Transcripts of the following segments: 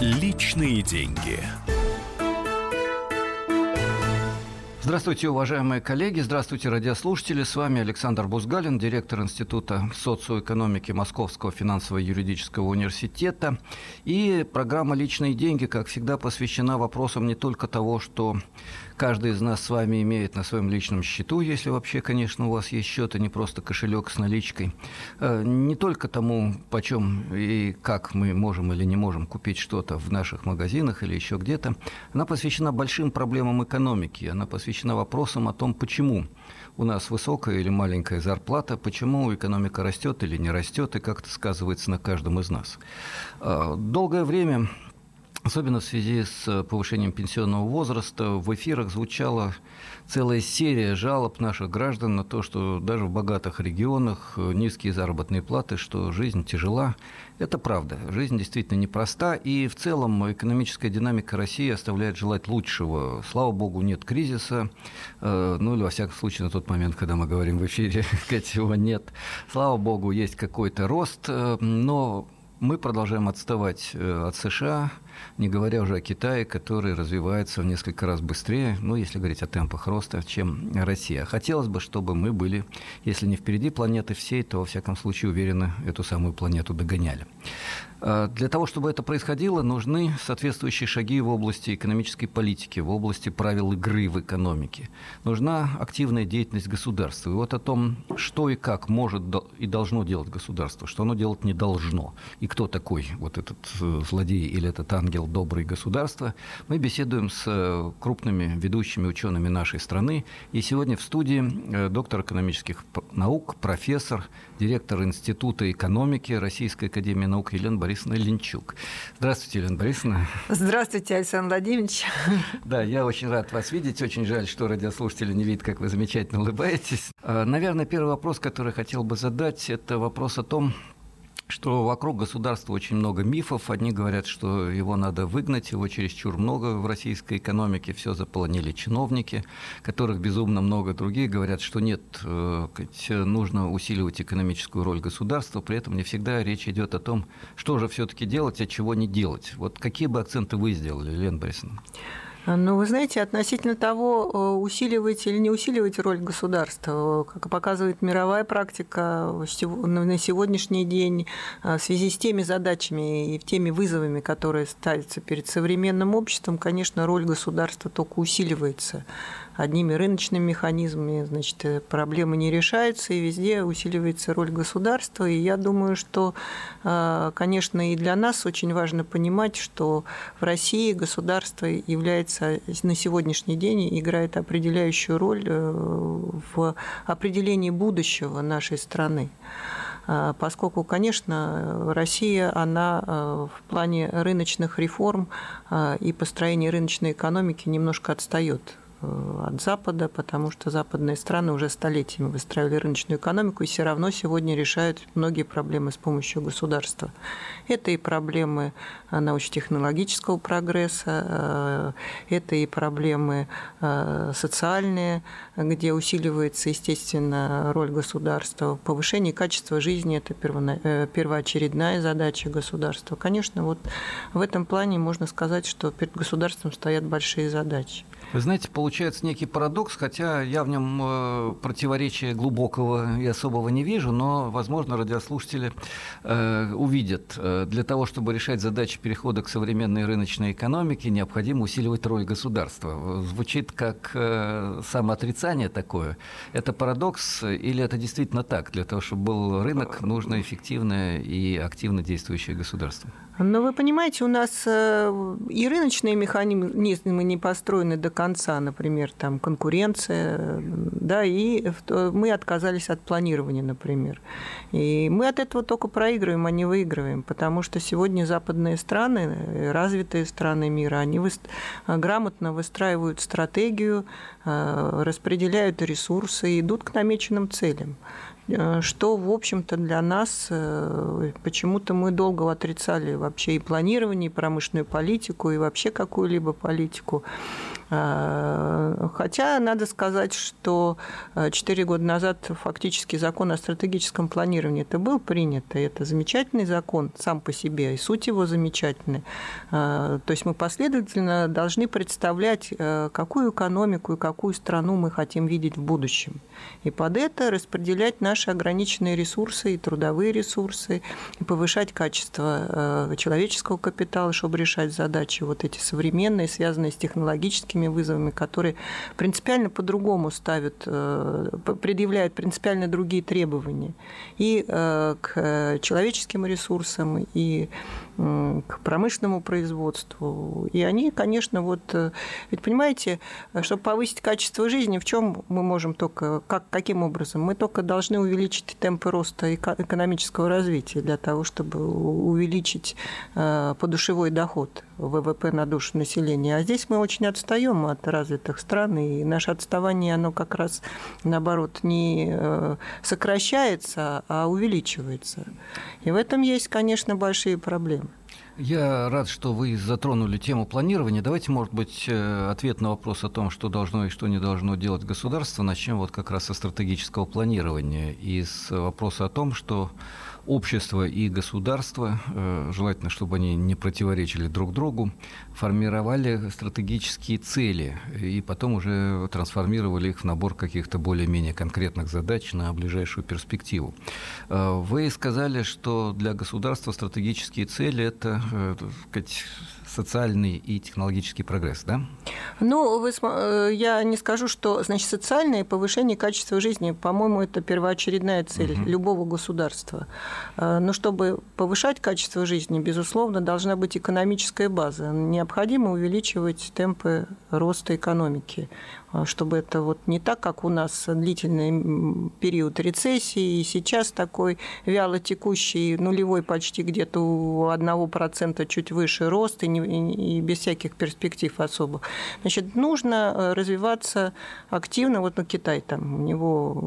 Личные деньги. Здравствуйте, уважаемые коллеги, здравствуйте, радиослушатели. С вами Александр Бузгалин, директор Института социоэкономики Московского финансово-юридического университета. И программа «Личные деньги», как всегда, посвящена вопросам не только того, что каждый из нас с вами имеет на своем личном счету, если вообще, конечно, у вас есть счет, а не просто кошелек с наличкой. Э, не только тому, почем и как мы можем или не можем купить что-то в наших магазинах или еще где-то. Она посвящена большим проблемам экономики. Она посвящена вопросам о том, почему у нас высокая или маленькая зарплата, почему экономика растет или не растет, и как это сказывается на каждом из нас. Э, долгое время Особенно в связи с э, повышением пенсионного возраста в эфирах звучала целая серия жалоб наших граждан на то, что даже в богатых регионах э, низкие заработные платы, что жизнь тяжела. Это правда. Жизнь действительно непроста. И в целом экономическая динамика России оставляет желать лучшего. Слава богу, нет кризиса. Э, ну, или, во всяком случае, на тот момент, когда мы говорим в эфире, его нет. Слава богу, есть какой-то рост. Но мы продолжаем отставать от США, не говоря уже о Китае, который развивается в несколько раз быстрее, ну, если говорить о темпах роста, чем Россия. Хотелось бы, чтобы мы были, если не впереди планеты всей, то, во всяком случае, уверенно эту самую планету догоняли. А, для того, чтобы это происходило, нужны соответствующие шаги в области экономической политики, в области правил игры в экономике. Нужна активная деятельность государства. И вот о том, что и как может и должно делать государство, что оно делать не должно, и кто такой вот этот э, злодей или этот ангел добрый государства, мы беседуем с э, крупными ведущими учеными нашей страны. И сегодня в студии э, доктор экономических наук, профессор, директор Института экономики Российской академии наук Елена Борисовна Линчук. Здравствуйте, Елена Борисовна. Здравствуйте, Александр Владимирович. Да, я очень рад вас видеть. Очень жаль, что радиослушатели не видят, как вы замечательно улыбаетесь. А, наверное, первый вопрос, который хотел бы задать, это вопрос о том, что вокруг государства очень много мифов. Одни говорят, что его надо выгнать, его чересчур много в российской экономике, все заполонили чиновники, которых безумно много. Другие говорят, что нет, э, нужно усиливать экономическую роль государства, при этом не всегда речь идет о том, что же все-таки делать, а чего не делать. Вот какие бы акценты вы сделали, Лена Борисовна? Ну, вы знаете, относительно того, э, усиливать или не усиливать роль государства, как показывает мировая практика на сегодняшний день, э, в связи с теми задачами и теми вызовами, которые ставятся перед современным обществом, конечно, роль государства только усиливается одними рыночными механизмами, значит, э, проблемы не решаются, и везде усиливается роль государства. И я думаю, что, э, конечно, и для нас очень важно понимать, что в России государство является на сегодняшний день играет определяющую роль э, в определении будущего нашей страны поскольку, конечно, Россия, она в плане рыночных реформ и построения рыночной экономики немножко отстает от Запада, потому что западные страны уже столетиями выстраивали рыночную экономику и все равно сегодня решают многие проблемы с помощью государства. Это и проблемы э, научно-технологического прогресса, э, это и проблемы социальные, где усиливается, естественно, роль государства. Повышение качества жизни – это первоочередная задача государства. Конечно, вот в этом плане можно сказать, что перед государством стоят большие задачи. Вы знаете, получается некий парадокс, хотя я в нем э, противоречия глубокого и особого не вижу, но, возможно, радиослушатели э, увидят. Э, для того, чтобы решать задачи перехода к современной рыночной экономике, необходимо усиливать роль государства. Звучит как самоотрицание такое. Это парадокс или это действительно так? Для того, чтобы был рынок, нужно эффективное и активно действующее государство. Но вы понимаете, у нас и рыночные механизмы не построены до например, там конкуренция, да, и мы отказались от планирования, например. И мы от этого только проигрываем, а не выигрываем, потому что сегодня западные страны, развитые страны мира, они грамотно выстраивают стратегию, э, распределяют ресурсы и идут к намеченным целям. Э, что, в общем-то, для нас э, почему-то мы долго отрицали вообще и планирование, и промышленную политику, и вообще какую-либо политику. Хотя надо сказать, что 4 года назад фактически закон о стратегическом планировании это был принят, и это замечательный закон сам по себе, и суть его замечательная. То есть мы последовательно должны представлять, какую экономику и какую страну мы хотим видеть в будущем. И под это распределять наши ограниченные ресурсы и трудовые ресурсы, и повышать качество э, человеческого капитала, чтобы решать задачи вот эти современные, связанные с технологическими вызовами, которые принципиально по-другому ставят, э, предъявляют принципиально другие требования. И э, к человеческим ресурсам, и к промышленному производству. И они, конечно, вот... Э, ведь понимаете, чтобы повысить качество жизни, в чем мы можем только... Как, каким образом? Мы только должны увеличить темпы роста экономического развития для того, чтобы увеличить э, подушевой доход ВВП на душу населения. А здесь мы очень отстаем от развитых стран, и наше отставание, оно как раз, наоборот, не э, сокращается, а увеличивается. И в этом есть, конечно, большие проблемы. Я рад, что вы затронули тему планирования. Давайте, может быть, э, ответ на вопрос о том, что должно и что не должно делать государство, начнем вот как раз со стратегического планирования и с вопроса о том, что общество и государство, э, желательно, чтобы они не противоречили друг другу, формировали стратегические цели и потом уже трансформировали их в набор каких-то более-менее конкретных задач на ближайшую перспективу. Э, вы сказали, что для государства стратегические цели – это, э, так сказать, социальный и технологический прогресс, да? Ну, вы, я не скажу, что значит, социальное повышение качества жизни, по-моему, это первоочередная цель угу. любого государства. Э, но чтобы повышать качество жизни, безусловно, должна быть экономическая база. Необходимо увеличивать темпы роста экономики. А, чтобы это вот не так, как у нас длительный период рецессии, и сейчас такой вяло текущий, нулевой почти где-то у одного процента чуть выше рост, и, не, и без всяких перспектив особых. Значит, нужно э, развиваться активно, вот на Китай там, у него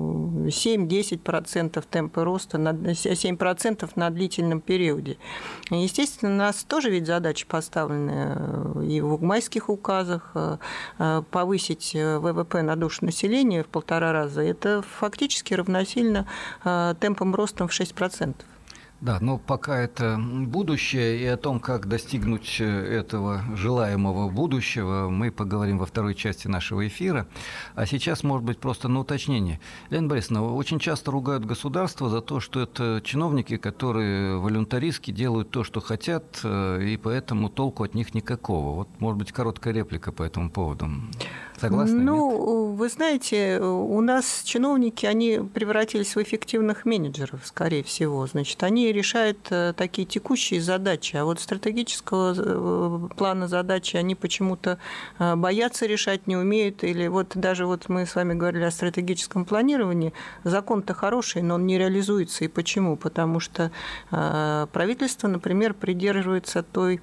7-10% темпа роста, на, 7% на длительном периоде. Естественно, у нас тоже ведь задачи поставлены э, и в майских указах э, повысить ВВП на душу населения в полтора раза, это фактически равносильно э, темпам роста в 6%. Да, но пока это будущее, и о том, как достигнуть э, этого желаемого будущего, мы поговорим во второй части нашего эфира. А сейчас, может быть, просто на уточнение. Лена Борисовна, очень часто ругают государство за то, что это чиновники, которые волюнтаристски делают то, что хотят, э, и поэтому толку от них никакого. Вот, может быть, короткая реплика по этому поводу. Согласны? Ну, нет? вы знаете, у нас чиновники, они превратились в эффективных менеджеров, скорее всего. Значит, они решают э, такие текущие задачи, а вот стратегического э, плана задачи они почему-то э, боятся решать, не умеют. Или вот даже вот мы с вами говорили о стратегическом планировании. Закон-то хороший, но он не реализуется. И почему? Потому что правительство, например, придерживается той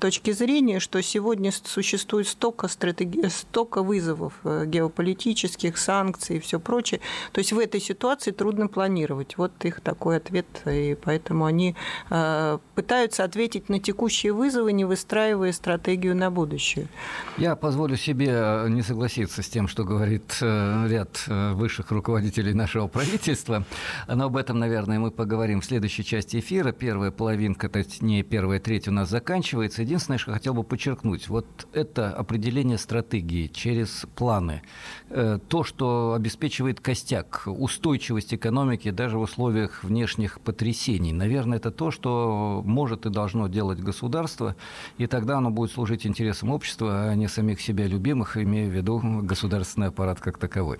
точки зрения, что сегодня существует столько, стратеги... столько вызовов геополитических, санкций и все прочее. То есть в этой ситуации трудно планировать. Вот их такой ответ. И поэтому они э, пытаются ответить на текущие вызовы, не выстраивая стратегию на будущее. Я позволю себе э, не согласиться с тем, что говорит э, ряд высших руководителей нашего правительства. Но об этом, наверное, мы поговорим в следующей части эфира. Первая половинка, точнее, первая треть у нас заканчивается. Единственное, что хотел бы подчеркнуть, вот это определение стратегии через планы, то, что обеспечивает костяк, устойчивость экономики даже в условиях внешних потрясений. Наверное, это то, что может и должно делать государство, и тогда оно будет служить интересам общества, а не самих себя любимых, имея в виду государственный аппарат как таковой.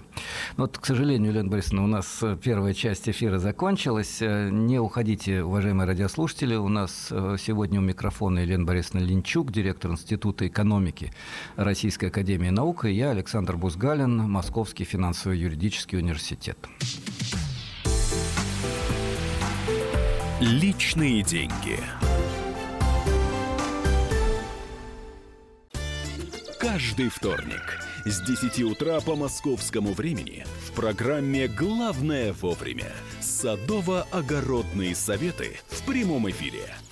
Вот, к сожалению, Елена Борисовна, у нас первая часть эфира закончилась. Не уходите, уважаемые радиослушатели. У нас э, сегодня у микрофона Елена Борисовна Линчук, директор Института экономики Российской Академии Наук, и я, Александр Бузгалин, Московский финансово-юридический университет. Личные деньги. Каждый вторник с 10 утра по московскому времени в программе «Главное вовремя» садово-огородные советы в прямом эфире –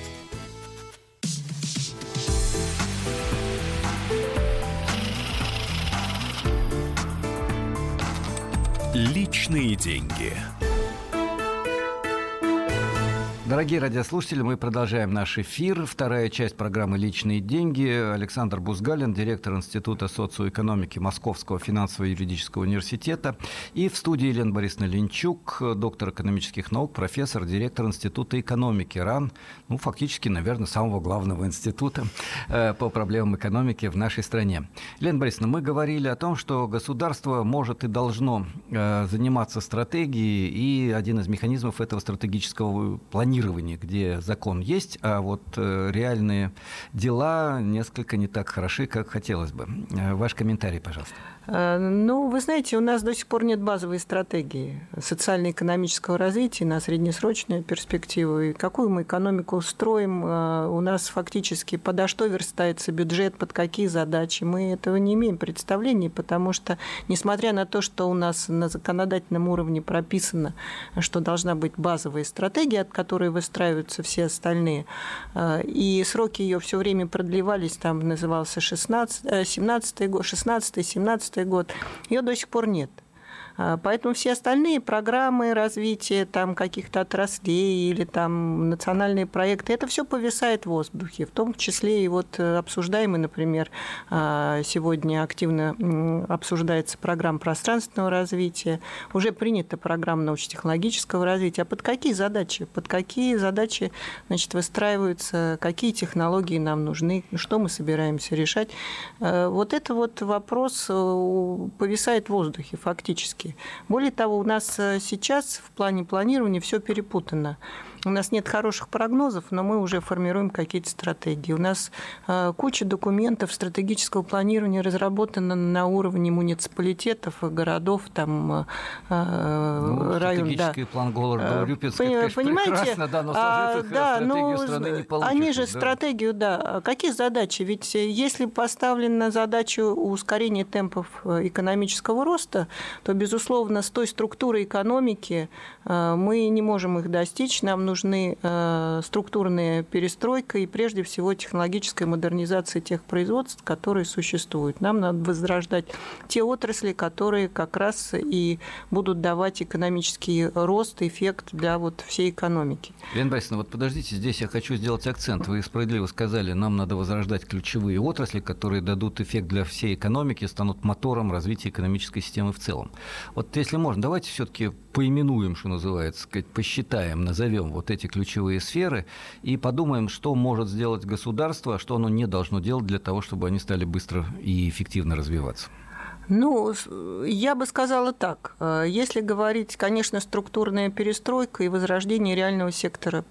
Личные деньги. Дорогие радиослушатели, мы продолжаем наш эфир. Вторая часть программы «Личные деньги». Александр Бузгалин, директор Института социоэкономики Московского финансово-юридического университета. И в студии Елена Борисовна Ленчук, доктор экономических наук, профессор, директор Института экономики РАН, ну, фактически, наверное, самого главного института э, по проблемам экономики в нашей стране. Елена Борисовна, мы говорили о том, что государство может и должно э, заниматься стратегией, и один из механизмов этого стратегического планирования регулировании, где закон есть, а вот э, реальные дела несколько не так хороши, как хотелось бы. Э, ваш комментарий, пожалуйста. Э, ну, вы знаете, у нас до сих пор нет базовой стратегии социально-экономического развития на среднесрочную перспективу. И какую мы экономику строим, э, у нас фактически подо что верстается бюджет, под какие задачи. Мы этого не имеем представления, потому что, несмотря на то, что у нас на законодательном уровне прописано, что должна быть базовая стратегия, от которой выстраиваются все остальные, э, и сроки ее все время продлевались, там назывался 16, 17 год, 16 17 год, ее до сих пор нет. А, поэтому все остальные программы развития там, каких-то отраслей или там, национальные проекты, это все повисает в воздухе. В том числе и вот э, обсуждаемый, например, а, сегодня активно обсуждается программа пространственного развития, уже принята программа научно-технологического развития. А под какие задачи? Под какие задачи значит, выстраиваются, какие технологии нам нужны, что мы собираемся решать? Э, вот это вот вопрос э, повисает в воздухе фактически. Более того, у нас э, сейчас в плане планирования все перепутано. У нас нет хороших прогнозов, но мы уже формируем какие-то стратегии. У нас э, куча документов стратегического планирования разработана на уровне муниципалитетов, городов, там, э, ну, район. Стратегический да. план города Рюпинска, конечно, Понимаете, прекрасно, да, но а, да, ну, страны не получится. Они же да. стратегию, да. Какие задачи? Ведь если поставлена задача ускорения темпов экономического роста, то, безусловно, с той структурой экономики мы не можем их достичь. Нам нужны э, структурная перестройка и прежде всего технологическая модернизация тех производств, которые существуют. Нам надо возрождать те отрасли, которые как раз и будут давать экономический рост, эффект для вот всей экономики. Лена Борисовна, вот подождите, здесь я хочу сделать акцент. Вы справедливо сказали, нам надо возрождать ключевые отрасли, которые дадут эффект для всей экономики, станут мотором развития экономической системы в целом. Вот если можно, давайте все-таки поименуем, что называется, посчитаем, назовем вот эти ключевые сферы и подумаем, что может сделать государство, а что оно не должно делать для того, чтобы они стали быстро и эффективно развиваться. Ну, я бы сказала так. Э, если говорить, конечно, структурная перестройка и возрождение реального сектора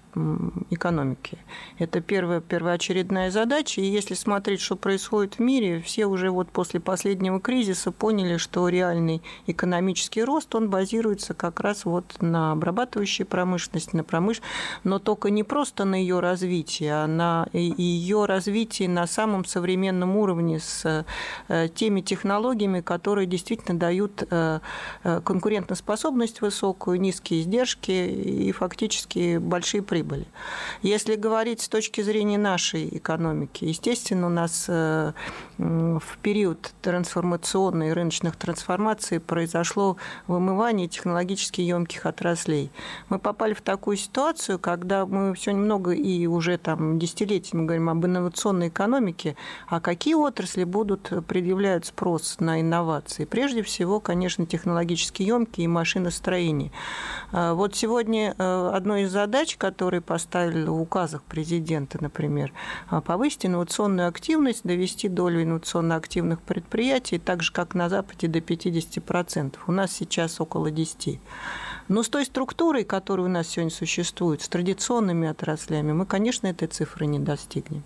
экономики. Это первая, первоочередная задача. И если смотреть, что происходит в мире, все уже вот после последнего кризиса поняли, что реальный экономический рост, он базируется как раз вот на обрабатывающей промышленности, на промышленности, но только не просто на ее развитии, а на ее развитии на самом современном уровне с э, теми технологиями, которые действительно дают э, э, конкурентоспособность высокую, низкие издержки и фактически большие прибыли. Если говорить с точки зрения нашей экономики, естественно, у нас э, в период трансформационной рыночных трансформаций произошло вымывание технологически емких отраслей. Мы попали в такую ситуацию, когда мы все немного и уже там десятилетиями говорим об инновационной экономике, а какие отрасли будут предъявлять спрос на инновации инновации. Прежде всего, конечно, технологически емкие и машиностроение. А, вот сегодня э, одной из задач, которые поставили в указах президента, например, а, повысить инновационную активность, довести долю инновационно активных предприятий, так же, как на Западе, до 50%. У нас сейчас около 10%. Но с той структурой, которая у нас сегодня существует, с традиционными отраслями, мы, конечно, этой цифры не достигнем.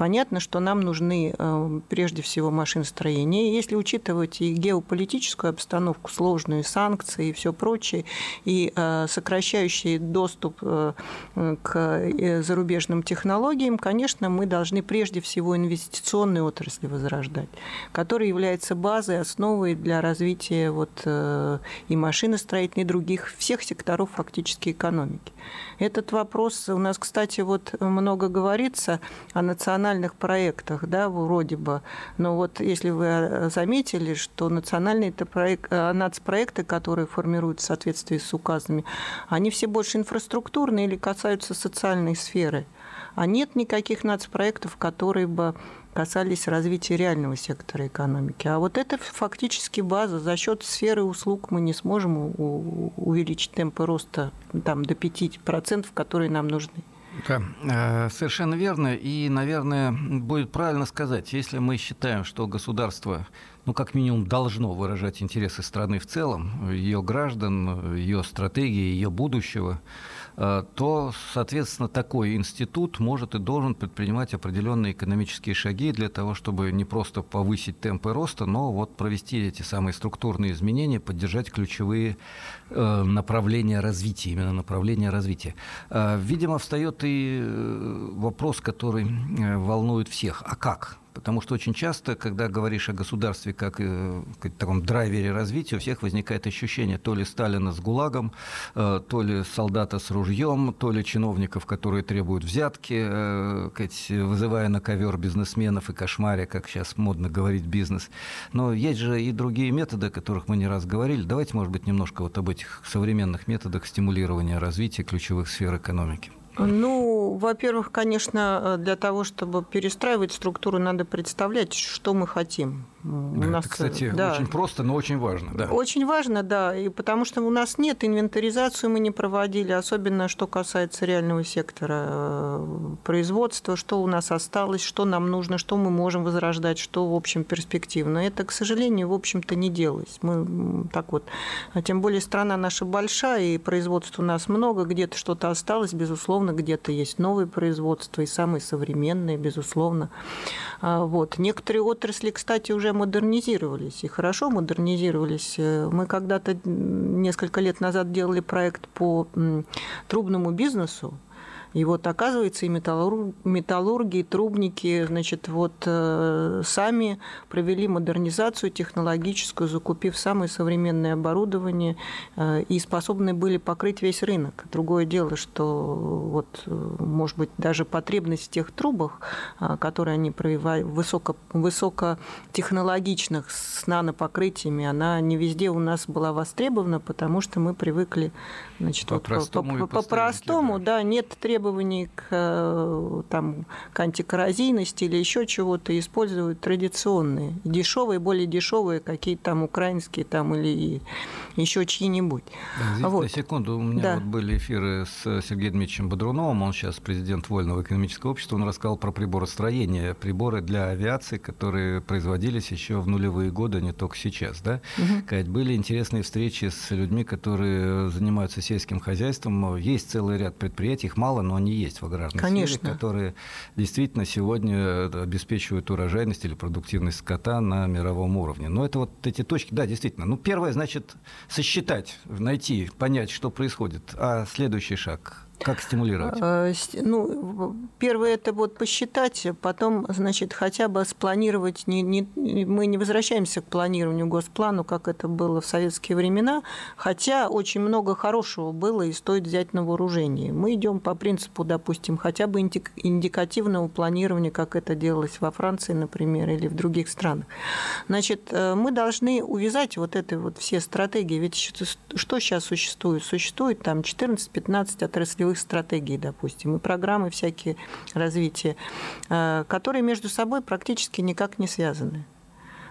Понятно, что нам нужны э, прежде всего машиностроения. Если учитывать и геополитическую обстановку, сложную, санкции и все прочее, и э, сокращающий доступ э, к зарубежным технологиям, конечно, мы должны прежде всего инвестиционные отрасли возрождать, которые являются базой, основой для развития вот и машиностроительной, и других, всех секторов фактически экономики. Этот вопрос у нас, кстати, вот много говорится о национальных проектах, да, вроде бы. Но вот если вы заметили, что национальные проект, э, нацпроекты, которые формируются в соответствии с указами, они все больше инфраструктурные или касаются социальной сферы. А нет никаких нацпроектов, которые бы касались развития реального сектора экономики. А вот это фактически база. За счет сферы услуг мы не сможем увеличить темпы роста там, до 5%, которые нам нужны. Да, э, совершенно верно. И, наверное, будет правильно сказать, если мы считаем, что государство ну, как минимум, должно выражать интересы страны в целом, ее граждан, ее стратегии, ее будущего, то, соответственно, такой институт может и должен предпринимать определенные экономические шаги для того, чтобы не просто повысить темпы роста, но вот провести эти самые структурные изменения, поддержать ключевые э, направления развития, именно направления развития. Э, видимо, встает и вопрос, который волнует всех. А как? Потому что очень часто, когда говоришь о государстве как о э, таком драйвере развития, у всех возникает ощущение то ли Сталина с ГУЛАГом, э, то ли солдата с ружьем, то ли чиновников, которые требуют взятки, э, вызывая на ковер бизнесменов и кошмаря, как сейчас модно говорить бизнес. Но есть же и другие методы, о которых мы не раз говорили. Давайте, может быть, немножко вот об этих современных методах стимулирования развития ключевых сфер экономики. Ну, во-первых, конечно, для того, чтобы перестраивать структуру, надо представлять, что мы хотим. У нас, это, кстати, да. очень просто, но очень важно. Да. Очень важно, да, и потому что у нас нет инвентаризацию, мы не проводили, особенно что касается реального сектора э, производства, что у нас осталось, что нам нужно, что мы можем возрождать, что, в общем, перспективно. Это, к сожалению, в общем-то, не делалось. Мы так вот, а тем более страна наша большая, и производств у нас много, где-то что-то осталось, безусловно, где-то есть новые производства, и самые современные, безусловно. А, вот. Некоторые отрасли, кстати, уже модернизировались, и хорошо модернизировались. Э, мы когда-то несколько лет назад делали проект по трубному бизнесу, и вот оказывается, и металлур... металлурги, и трубники, значит, вот э, сами провели модернизацию технологическую, закупив самое современное оборудование, э, и способны были покрыть весь рынок. Другое дело, что вот, может быть, даже потребность в тех трубах, э, которые они провели, высоко, высокотехнологичных с нанопокрытиями, она не везде у нас была востребована, потому что мы привыкли значит, по-простому, вот, по, по, по-простому да. да, нет требований требований к, э, там, к антикоррозийности или еще чего-то используют традиционные, дешевые, более дешевые, какие-то там украинские там, или еще чьи-нибудь. Да, вот. На секунду, у меня да. вот были эфиры с Сергеем Дмитриевичем Бодруновым, он сейчас президент Вольного экономического общества, он рассказал про приборостроение, приборы для авиации, которые производились еще в нулевые годы, а не только сейчас. Да? Угу. Были интересные встречи с людьми, которые занимаются сельским хозяйством. Есть целый ряд предприятий, их мало, но они есть в аграрной Конечно. сфере, которые действительно сегодня обеспечивают урожайность или продуктивность скота на мировом уровне. Но это вот эти точки, да, действительно. Ну, первое, значит, сосчитать, найти, понять, что происходит. А следующий шаг как стимулировать? А, ну, первое это вот посчитать, потом, значит, хотя бы спланировать. Не, не, мы не возвращаемся к планированию госплану, как это было в советские времена, хотя очень много хорошего было и стоит взять на вооружение. Мы идем по принципу, допустим, хотя бы индикативного планирования, как это делалось во Франции, например, или в других странах. Значит, э, мы должны увязать вот это вот все стратегии. Ведь что сейчас существует? Существует там 14-15 отраслевых отраслевых стратегий, допустим, и программы всякие развития, э, которые между собой практически никак не связаны.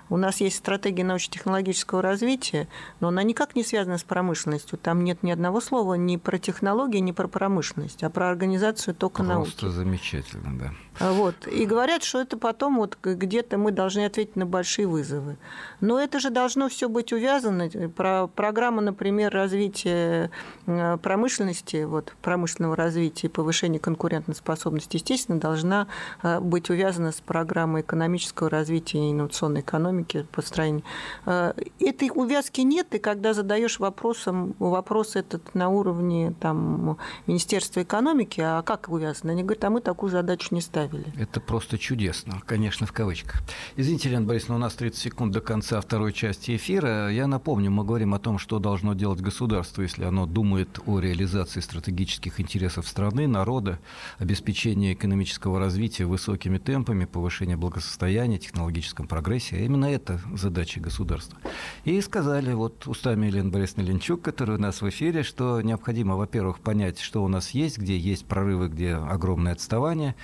У нас есть стратегия научно-технологического развития, но она никак не связана с промышленностью. Там нет ни одного слова ни про технологии, ни про промышленность, а про организацию только Просто науки. Просто замечательно, да. А вот. И говорят, что это потом вот где-то мы должны ответить на большие вызовы. Но это же должно все быть увязано. Про программа, например, развития э, промышленности, вот, промышленного развития и повышения конкурентоспособности, естественно, должна э, быть увязана с программой экономического развития и инновационной экономики построения. Э, этой увязки нет, и когда задаешь вопросом, вопрос этот на уровне там, Министерства экономики, а как увязано? Они говорят, а мы такую задачу не ставили. Это просто чудесно, конечно, в кавычках. Извините, Лена Борисовна, у нас 30 секунд до конца второй части эфира. Я напомню, мы говорим о том, что должно делать государство, если оно думает о реализации стратегических интересов страны, народа, обеспечении экономического развития высокими темпами, повышения благосостояния, технологическом прогрессе. А это задача государства. И сказали вот устами Елены Борисовны Ленчук, которая у нас в эфире, что необходимо, во-первых, понять, что у нас есть, где есть прорывы, где огромное отставание,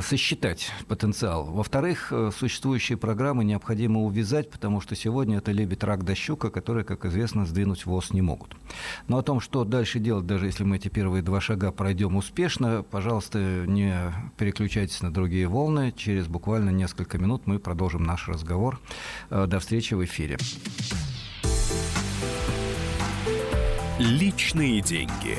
сосчитать потенциал. Во-вторых, э, существующие программы необходимо увязать, потому что сегодня это лебедь, рак да щука, которые, как известно, сдвинуть ВОЗ не могут. Но о том, что дальше делать, даже если мы эти первые два шага пройдем успешно, пожалуйста, не переключайтесь на другие волны. Через буквально несколько минут мы продолжим наш разговор. Э, до встречи в эфире. Личные деньги.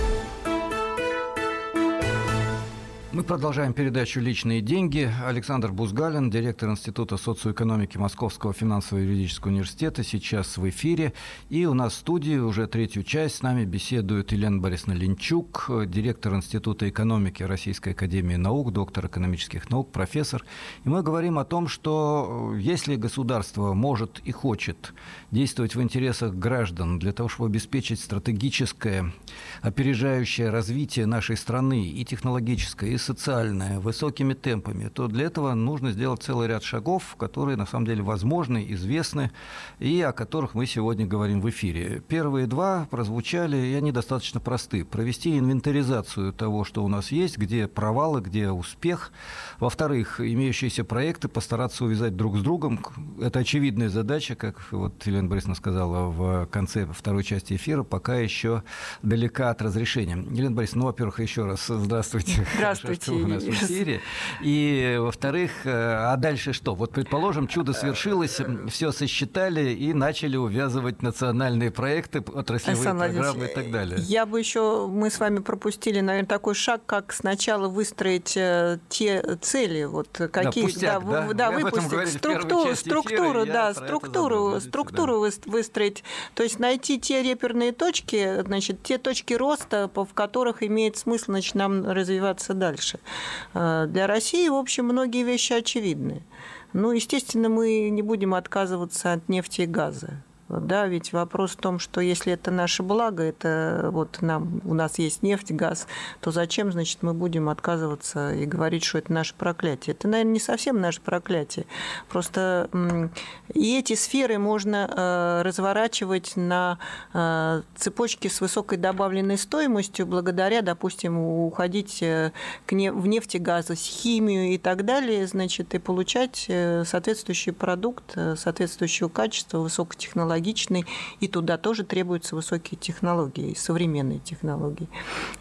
Мы продолжаем передачу «Личные деньги». Александр Бузгалин, директор Института социоэкономики Московского финансово-юридического университета, сейчас в эфире. И у нас в студии уже третью часть с нами беседует Елена Борисовна Ленчук, директор Института экономики Российской академии наук, доктор экономических наук, профессор. И мы говорим о том, что если государство может и хочет действовать в интересах граждан для того, чтобы обеспечить стратегическое, опережающее развитие нашей страны и технологическое, и социальное высокими темпами, то для этого нужно сделать целый ряд шагов, которые на самом деле возможны, известны и о которых мы сегодня говорим в эфире. Первые два прозвучали, и они достаточно просты. Провести инвентаризацию того, что у нас есть, где провалы, где успех. Во-вторых, имеющиеся проекты постараться увязать друг с другом. Это очевидная задача, как вот Елена Борисовна сказала в конце второй части эфира, пока еще далека от разрешения. Елена Борисовна, ну, во-первых, еще раз здравствуйте. Здравствуйте что у нас в эфире. И, во-вторых, э, а дальше что? Вот, предположим, чудо свершилось, все сосчитали и начали увязывать национальные проекты, отраслевые программы и так далее. Я бы еще, мы с вами пропустили, наверное, такой шаг, как сначала выстроить э, те цели, вот какие, да, пустяк, да, да, да выпустить структуру, структуру, да, структуру, структуру да. выстроить, то есть найти те реперные точки, значит, те точки роста, в которых имеет смысл, значит, нам развиваться дальше дальше. А, для России, в общем, многие вещи очевидны. Ну, естественно, мы не будем отказываться от нефти и газа. Да, ведь вопрос в том, что если это наше благо, это вот нам, у нас есть нефть, газ, то зачем, значит, мы будем отказываться и говорить, что это наше проклятие? Это, наверное, не совсем наше проклятие. Просто и эти сферы можно э, разворачивать на э, цепочке с высокой добавленной стоимостью благодаря, допустим, уходить э, в нефть газ, химию и так далее, значит, и получать соответствующий продукт, соответствующего качества, высокотехнологичного технологичный, и туда тоже требуются высокие технологии, современные технологии.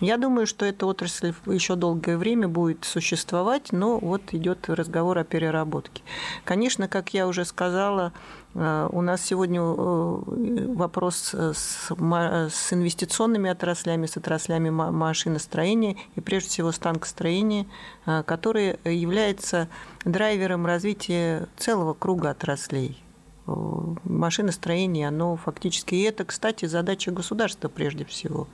Я думаю, что эта отрасль еще долгое время будет существовать, но вот идет разговор о переработке. Конечно, как я уже сказала, э, у нас сегодня э, вопрос с, инвестиционными отраслями, с отраслями машиностроения и прежде всего станкостроения, э, который является драйвером развития целого круга отраслей машиностроение, оно фактически... И это, кстати, задача государства прежде всего.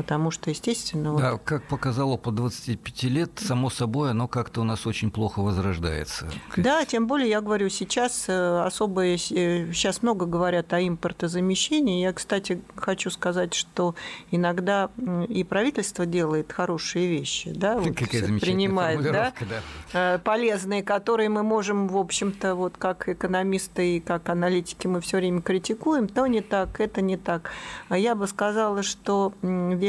Потому что, естественно... Да, вот... как показало по 25 лет, само собой, оно как-то у нас очень плохо возрождается. Да, тем более, я говорю, сейчас э, особое... Сейчас много говорят о импортозамещении. Я, кстати, хочу сказать, что иногда и правительство делает хорошие вещи, да, вот принимает, да, да, полезные, которые мы можем, в общем-то, вот как экономисты и как аналитики мы все время критикуем, то не так, это не так. А я бы сказала, что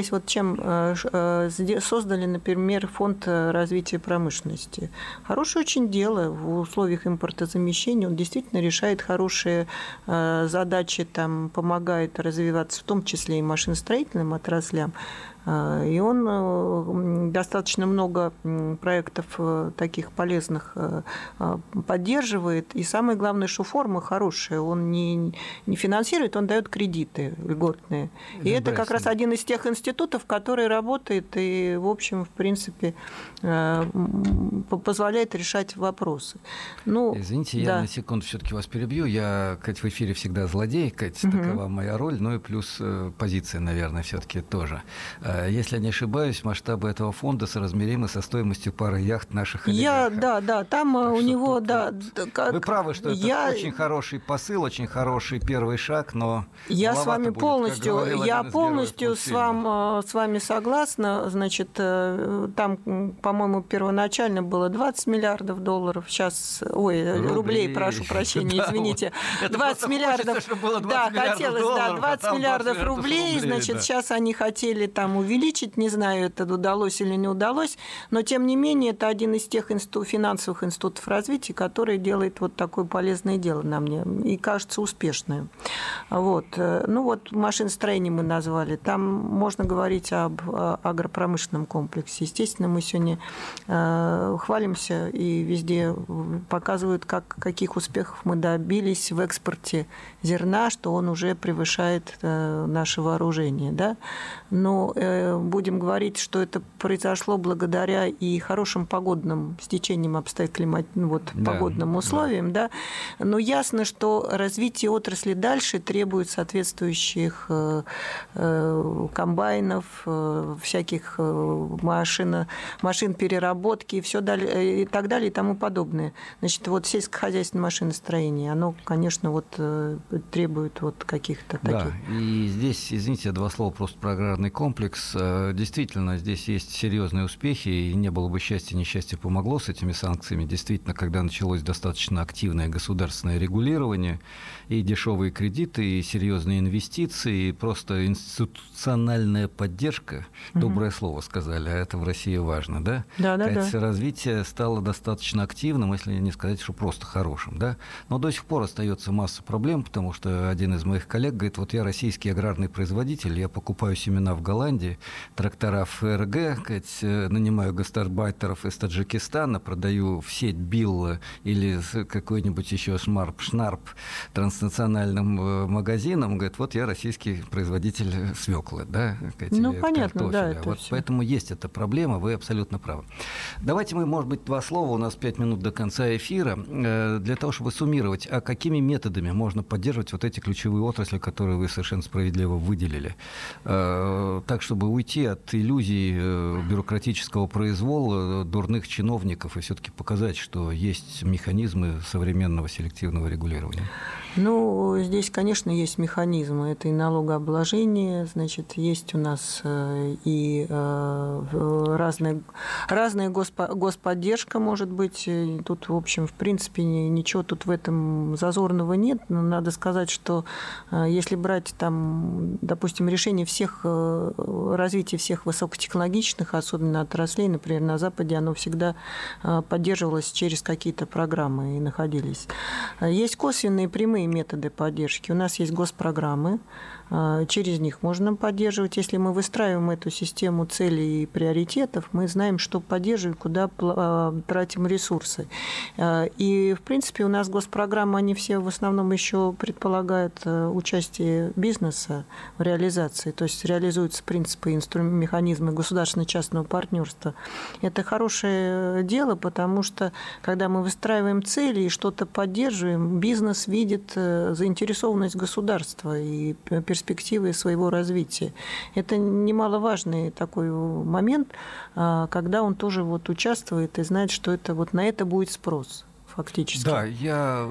здесь вот чем э, э, создали, например, фонд развития промышленности. Хорошее очень дело в условиях импортозамещения. Он действительно решает хорошие э, задачи, там, помогает развиваться, в том числе и машиностроительным отраслям. А, и он э, достаточно много проектов э, таких полезных э, а, поддерживает. И самое главное, что форма хорошая. Он не, не финансирует, он дает кредиты льготные. И это как раз один из тех институтов, который работает и, в общем, в принципе, позволяет решать вопросы. Ну, Извините, да. я на секунду все-таки вас перебью. Я, Кать, в эфире всегда злодей, Кать, угу. такова моя роль, ну и плюс позиция, наверное, все-таки тоже. Э, если я не ошибаюсь, масштабы этого фонда соразмеримы со стоимостью пары яхт наших олигархов. Я, да, да, там э, так у него, тут, да... Как... Вы правы, что я... это очень хороший посыл, очень хороший первый шаг, но... Я с вами будет, полностью, я полностью с, вам, э, с вами согласна. Значит, там, по-моему, первоначально было 20 миллиардов долларов, сейчас... Ой, рублей, рублей прошу прощения, извините. 20 миллиардов... Да, хотелось, да, 20 а миллиардов рублей, значит, сейчас они хотели там увеличить. Не знаю, это удалось или не удалось, но тем не менее это один из тех институт, финансовых институтов развития, который делает вот такое полезное дело на мне и кажется успешным. Вот. Ну вот машиностроение мы назвали. Там можно говорить об агропромышленном комплексе. Естественно, мы сегодня э, хвалимся и везде показывают, как, каких успехов мы добились в экспорте зерна, что он уже превышает э, наше вооружение. Да? Но Э, будем говорить, что это произошло благодаря и хорошим погодным стечением обстоятельств, ну, вот, да, погодным условиям, да. да. Но ясно, что развитие отрасли дальше требует соответствующих э, э, комбайнов, всяких машин, машин переработки и, все далее, и так далее и тому подобное. Значит, вот сельскохозяйственное машиностроение, оно, конечно, вот требует вот каких-то таких. Да, и здесь, извините, два слова просто про аграрный комплекс комплекс. Э, действительно, здесь есть серьезные успехи, и не было бы счастья, несчастье помогло с этими санкциями. Действительно, когда началось достаточно активное государственное регулирование, и дешевые кредиты, и серьезные инвестиции, и просто институциональная поддержка, угу. доброе слово сказали, а это в России важно, да? Да, да, да. Развитие стало достаточно активным, если не сказать, что просто хорошим, да? Но до сих пор остается масса проблем, потому что один из моих коллег говорит, вот я российский аграрный производитель, я покупаю семена в Голландии, Голландии, трактора ФРГ, сказать, э, нанимаю гастарбайтеров из Таджикистана, продаю в сеть Билла или какой-нибудь еще Шмарп, Шнарп транснациональным э, магазинам, говорит, вот я российский производитель свеклы, да, сказать, ну, понятно, картофеля. да, это вот все. поэтому есть эта проблема, вы абсолютно правы. Давайте мы, может быть, два слова, у нас пять минут до конца эфира, э, для того, чтобы суммировать, а какими методами можно поддерживать вот эти ключевые отрасли, которые вы совершенно справедливо выделили. Так так, чтобы уйти от иллюзий э, бюрократического произвола, дурных чиновников и все-таки показать, что есть механизмы современного селективного регулирования? Ну, здесь, конечно, есть механизмы. Это и налогообложение, значит, есть у нас э, и э, разная, разная господдержка, может быть. Тут, в общем, в принципе, ничего тут в этом зазорного нет. Но надо сказать, что если брать там, допустим, решение всех развитие всех высокотехнологичных, особенно отраслей, например, на Западе, оно всегда поддерживалось через какие-то программы и находились. Есть косвенные прямые методы поддержки. У нас есть госпрограммы, через них можно поддерживать. Если мы выстраиваем эту систему целей и приоритетов, мы знаем, что поддерживаем, куда тратим ресурсы. И, в принципе, у нас госпрограммы, они все в основном еще предполагают участие бизнеса в реализации, то есть реализуются принципы и механизмы государственно-частного партнерства. Это хорошее дело, потому что, когда мы выстраиваем цели и что-то поддерживаем, бизнес видит э, заинтересованность государства и перспективы своего развития. Это немаловажный такой момент, а, когда он тоже вот участвует и знает, что это вот на это будет спрос фактически. Да, я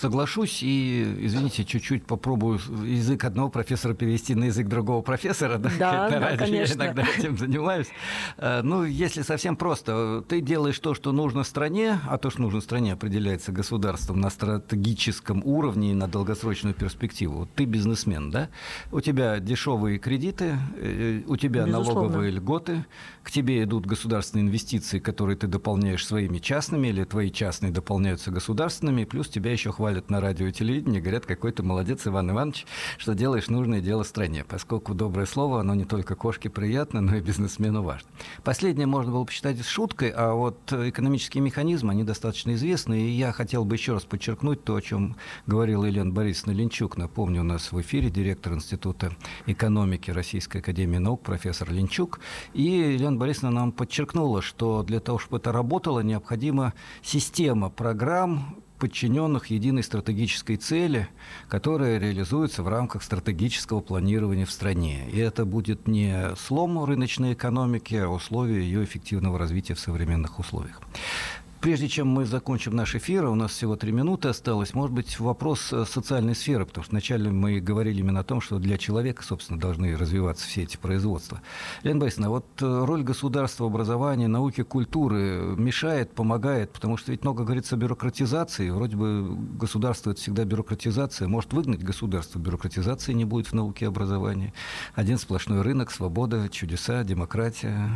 соглашусь и, извините, чуть-чуть попробую язык одного профессора перевести на язык другого профессора. Да, да, да конечно. Я иногда этим занимаюсь. Э, ну, если совсем просто, ты делаешь то, что нужно стране, а то, что нужно стране, определяется государством на стратегическом уровне и на долгосрочную перспективу. Ты бизнесмен, да? У тебя дешевые кредиты, э, у тебя Безусловно. налоговые льготы, к тебе идут государственные инвестиции, которые ты дополняешь своими частными или твои частные дополняются государственными, плюс тебя еще хвалят на радио и телевидении, говорят, какой ты молодец, Иван Иванович, что делаешь нужное дело стране, поскольку доброе слово, оно не только кошке приятно, но и бизнесмену важно. Последнее можно было посчитать шуткой, а вот экономические механизмы, они достаточно известны, и я хотел бы еще раз подчеркнуть то, о чем говорила Елена Борисовна Ленчук, напомню, у нас в эфире директор Института экономики Российской Академии Наук, профессор Ленчук, и Елена Борисовна нам подчеркнула, что для того, чтобы это работало, необходима система программ, подчиненных единой стратегической цели, которая реализуется в рамках стратегического планирования в стране. И это будет не слом рыночной экономики, а условия ее эффективного развития в современных условиях. Прежде чем мы закончим наш эфир, у нас всего три минуты осталось, может быть, вопрос э, социальной сферы, потому что вначале мы говорили именно о том, что для человека, собственно, должны развиваться все эти производства. Лена Борисовна, вот э, роль государства, образования, науки, культуры мешает, помогает, потому что ведь много говорится о бюрократизации, вроде бы государство – это всегда бюрократизация, может выгнать государство, бюрократизации не будет в науке и образовании. Один сплошной рынок, свобода, чудеса, демократия.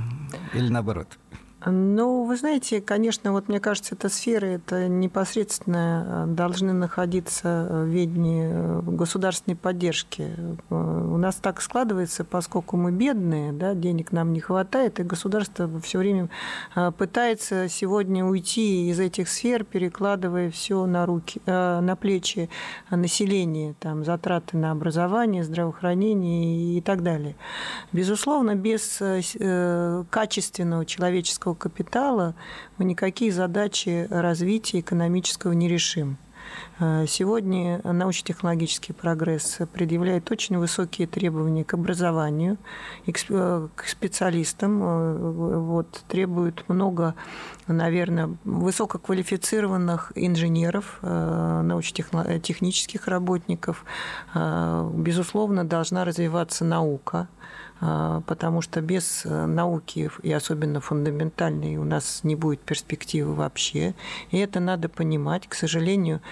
Или наоборот – ну, вы знаете, конечно, вот мне кажется, эта сфера, это непосредственно э, должны находиться в ведении э, государственной поддержки. Э, у нас так складывается, поскольку мы бедные, да, денег нам не хватает, и государство все время пытается сегодня уйти из этих сфер, перекладывая все на руки, на плечи населения, там, затраты на образование, здравоохранение и так далее. Безусловно, без качественного человеческого человеческого капитала мы никакие задачи развития экономического не решим. Э, сегодня научно-технологический прогресс предъявляет очень высокие требования к образованию, э, к специалистам, э, вот, требует много, наверное, высококвалифицированных инженеров, научно-технических работников. Безусловно, должна развиваться наука. А, потому что без э, науки, и особенно фундаментальной, у нас не будет перспективы вообще. И это надо понимать. К сожалению,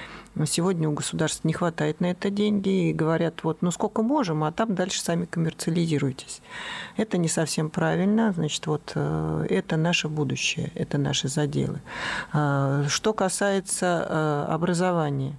сегодня у государства не хватает на это деньги, и говорят, вот, ну сколько можем, а там дальше сами коммерциализируйтесь. Это не совсем правильно, значит, вот э, это наше будущее, это наши заделы. А, что касается э, образования,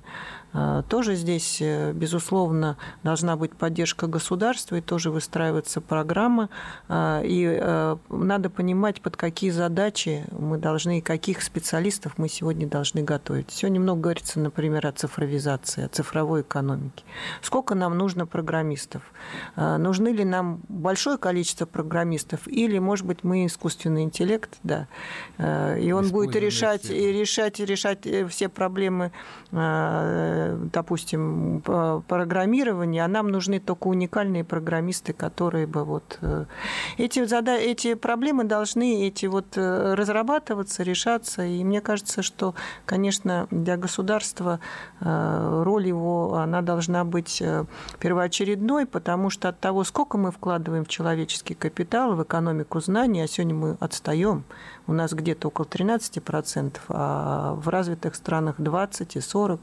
тоже здесь, э, безусловно, должна быть поддержка государства и тоже выстраиваться программа. А, и э, надо понимать, под какие задачи мы должны и каких специалистов мы сегодня должны готовить. Сегодня много говорится, например, о цифровизации, о цифровой экономике. Сколько нам нужно программистов? А, нужны ли нам большое количество программистов? Или, может быть, мы искусственный интеллект, да, э, и он будет решать, и решать, решать все проблемы допустим, программирования, а нам нужны только уникальные программисты, которые бы вот... Э, эти, зада... эти проблемы должны эти вот э, разрабатываться, решаться, и мне кажется, что, конечно, для государства э, роль его, она должна быть первоочередной, потому что от того, сколько мы вкладываем в человеческий капитал, в экономику знаний, а сегодня мы отстаем, у нас где-то около 13%, а в развитых странах 20 и 40.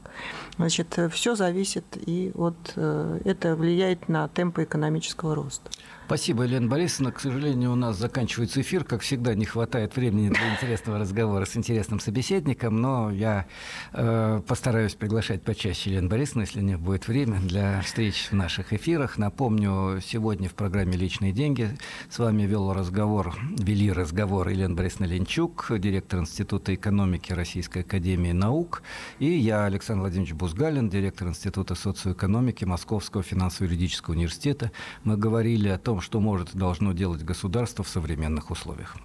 Значит, все зависит и от... Э, это влияет на темпы экономического роста. Спасибо, Елена Борисовна. К сожалению, у нас заканчивается эфир. Как всегда, не хватает времени для интересного разговора с интересным собеседником, но я э, постараюсь приглашать почаще Елену Борисовну, если не будет время для встреч в наших эфирах. Напомню, сегодня в программе «Личные деньги» с вами вел разговор, вели разговор Елена Борисовна Ленчук, директор Института экономики Российской Академии Наук, и я, Александр Владимирович Бузгалин, директор Института социоэкономики Московского финансово-юридического университета. Мы говорили о том, что может и должно делать государство в современных условиях.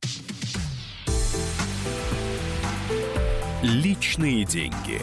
Личные деньги.